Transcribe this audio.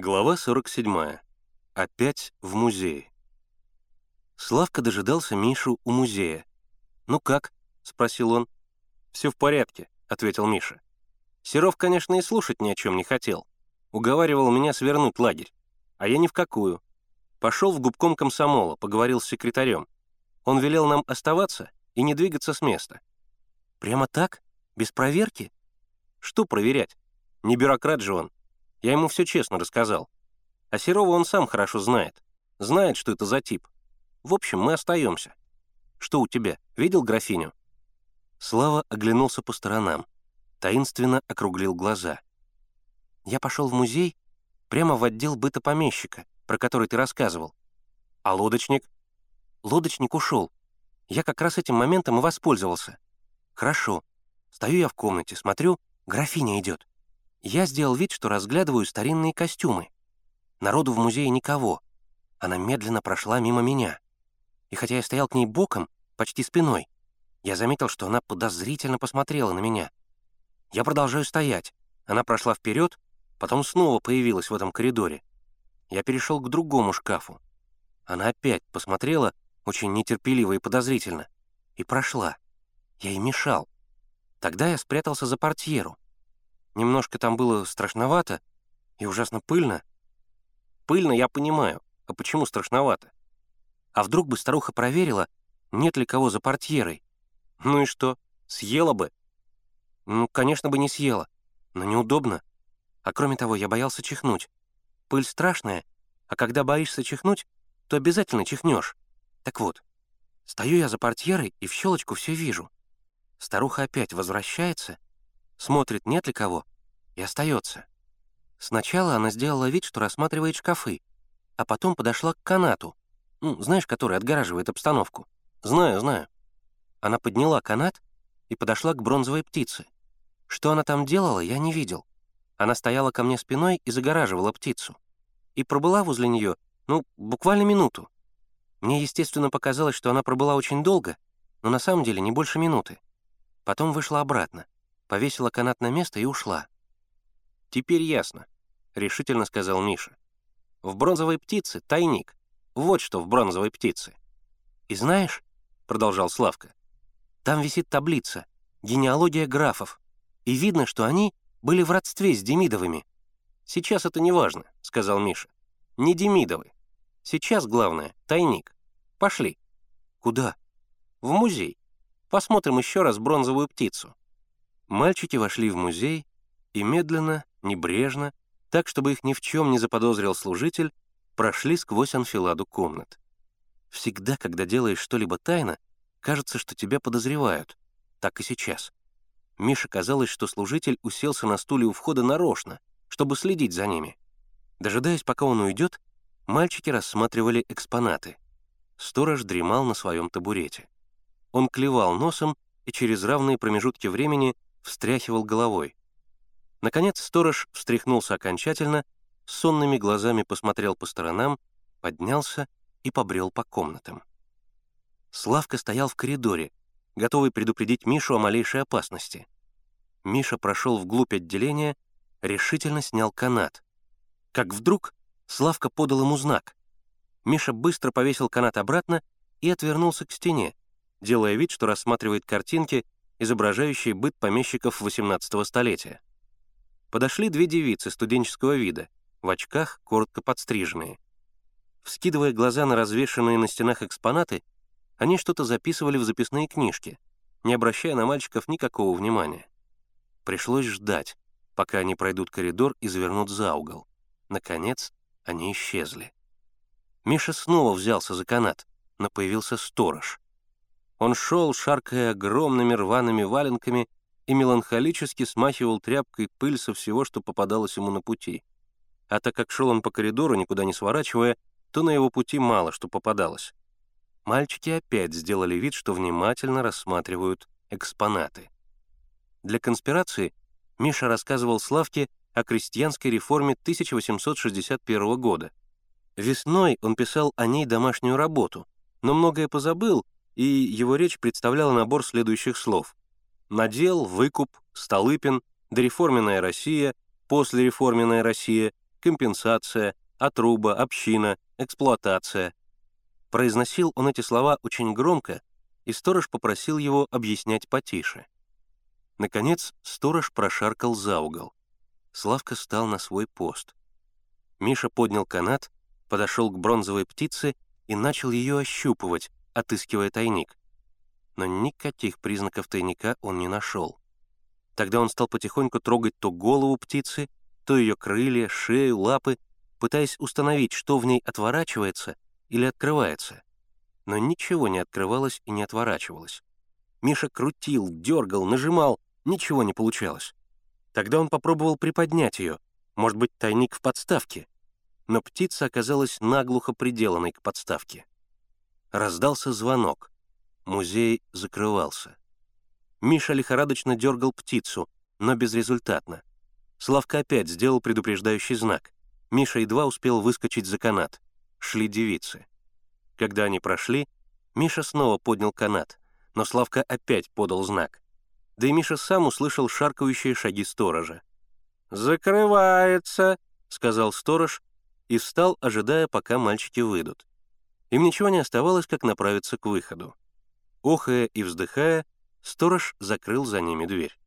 Глава 47. Опять в музее. Славка дожидался Мишу у музея. «Ну как?» — спросил он. «Все в порядке», — ответил Миша. Серов, конечно, и слушать ни о чем не хотел. Уговаривал меня свернуть лагерь. А я ни в какую. Пошел в губком комсомола, поговорил с секретарем. Он велел нам оставаться и не двигаться с места. «Прямо так? Без проверки?» «Что проверять? Не бюрократ же он. Я ему все честно рассказал. А Серова он сам хорошо знает. Знает, что это за тип. В общем, мы остаемся. Что у тебя? Видел графиню?» Слава оглянулся по сторонам. Таинственно округлил глаза. «Я пошел в музей, прямо в отдел быта помещика, про который ты рассказывал. А лодочник?» «Лодочник ушел. Я как раз этим моментом и воспользовался. Хорошо. Стою я в комнате, смотрю, графиня идет. Я сделал вид, что разглядываю старинные костюмы. Народу в музее никого. Она медленно прошла мимо меня. И хотя я стоял к ней боком, почти спиной, я заметил, что она подозрительно посмотрела на меня. Я продолжаю стоять. Она прошла вперед, потом снова появилась в этом коридоре. Я перешел к другому шкафу. Она опять посмотрела, очень нетерпеливо и подозрительно, и прошла. Я ей мешал. Тогда я спрятался за портьеру. Немножко там было страшновато и ужасно пыльно. Пыльно я понимаю, а почему страшновато? А вдруг бы старуха проверила, нет ли кого за портьерой? Ну и что, съела бы? Ну, конечно бы не съела, но неудобно. А кроме того, я боялся чихнуть. Пыль страшная, а когда боишься чихнуть, то обязательно чихнешь. Так вот, стою я за портьерой и в щелочку все вижу. Старуха опять возвращается — смотрит, нет ли кого, и остается. Сначала она сделала вид, что рассматривает шкафы, а потом подошла к канату, ну, знаешь, который отгораживает обстановку. Знаю, знаю. Она подняла канат и подошла к бронзовой птице. Что она там делала, я не видел. Она стояла ко мне спиной и загораживала птицу. И пробыла возле нее, ну, буквально минуту. Мне, естественно, показалось, что она пробыла очень долго, но на самом деле не больше минуты. Потом вышла обратно повесила канат на место и ушла. «Теперь ясно», — решительно сказал Миша. «В бронзовой птице тайник. Вот что в бронзовой птице». «И знаешь», — продолжал Славка, «там висит таблица «Генеалогия графов», и видно, что они были в родстве с Демидовыми». «Сейчас это не важно», — сказал Миша. «Не Демидовы. Сейчас главное — тайник. Пошли». «Куда?» «В музей. Посмотрим еще раз бронзовую птицу». Мальчики вошли в музей и медленно, небрежно, так, чтобы их ни в чем не заподозрил служитель, прошли сквозь анфиладу комнат. Всегда, когда делаешь что-либо тайно, кажется, что тебя подозревают. Так и сейчас. Мише казалось, что служитель уселся на стуле у входа нарочно, чтобы следить за ними. Дожидаясь, пока он уйдет, мальчики рассматривали экспонаты. Сторож дремал на своем табурете. Он клевал носом и через равные промежутки времени встряхивал головой. Наконец сторож встряхнулся окончательно, сонными глазами посмотрел по сторонам, поднялся и побрел по комнатам. Славка стоял в коридоре, готовый предупредить Мишу о малейшей опасности. Миша прошел вглубь отделения, решительно снял канат. Как вдруг Славка подал ему знак. Миша быстро повесил канат обратно и отвернулся к стене, делая вид, что рассматривает картинки изображающие быт помещиков XVIII столетия. Подошли две девицы студенческого вида, в очках, коротко подстриженные. Вскидывая глаза на развешанные на стенах экспонаты, они что-то записывали в записные книжки, не обращая на мальчиков никакого внимания. Пришлось ждать, пока они пройдут коридор и завернут за угол. Наконец, они исчезли. Миша снова взялся за канат, но появился сторож — он шел, шаркая огромными рваными валенками, и меланхолически смахивал тряпкой пыль со всего, что попадалось ему на пути. А так как шел он по коридору, никуда не сворачивая, то на его пути мало что попадалось. Мальчики опять сделали вид, что внимательно рассматривают экспонаты. Для конспирации Миша рассказывал Славке о крестьянской реформе 1861 года. Весной он писал о ней домашнюю работу, но многое позабыл и его речь представляла набор следующих слов. Надел, выкуп, Столыпин, дореформенная Россия, послереформенная Россия, компенсация, отруба, община, эксплуатация. Произносил он эти слова очень громко, и сторож попросил его объяснять потише. Наконец, сторож прошаркал за угол. Славка стал на свой пост. Миша поднял канат, подошел к бронзовой птице и начал ее ощупывать, отыскивая тайник. Но никаких признаков тайника он не нашел. Тогда он стал потихоньку трогать то голову птицы, то ее крылья, шею, лапы, пытаясь установить, что в ней отворачивается или открывается. Но ничего не открывалось и не отворачивалось. Миша крутил, дергал, нажимал, ничего не получалось. Тогда он попробовал приподнять ее, может быть, тайник в подставке. Но птица оказалась наглухо приделанной к подставке. Раздался звонок. Музей закрывался. Миша лихорадочно дергал птицу, но безрезультатно. Славка опять сделал предупреждающий знак. Миша едва успел выскочить за канат. Шли девицы. Когда они прошли, Миша снова поднял канат, но Славка опять подал знак. Да и Миша сам услышал шаркающие шаги сторожа. «Закрывается», — сказал сторож и встал, ожидая, пока мальчики выйдут. Им ничего не оставалось, как направиться к выходу. Охая и вздыхая, сторож закрыл за ними дверь.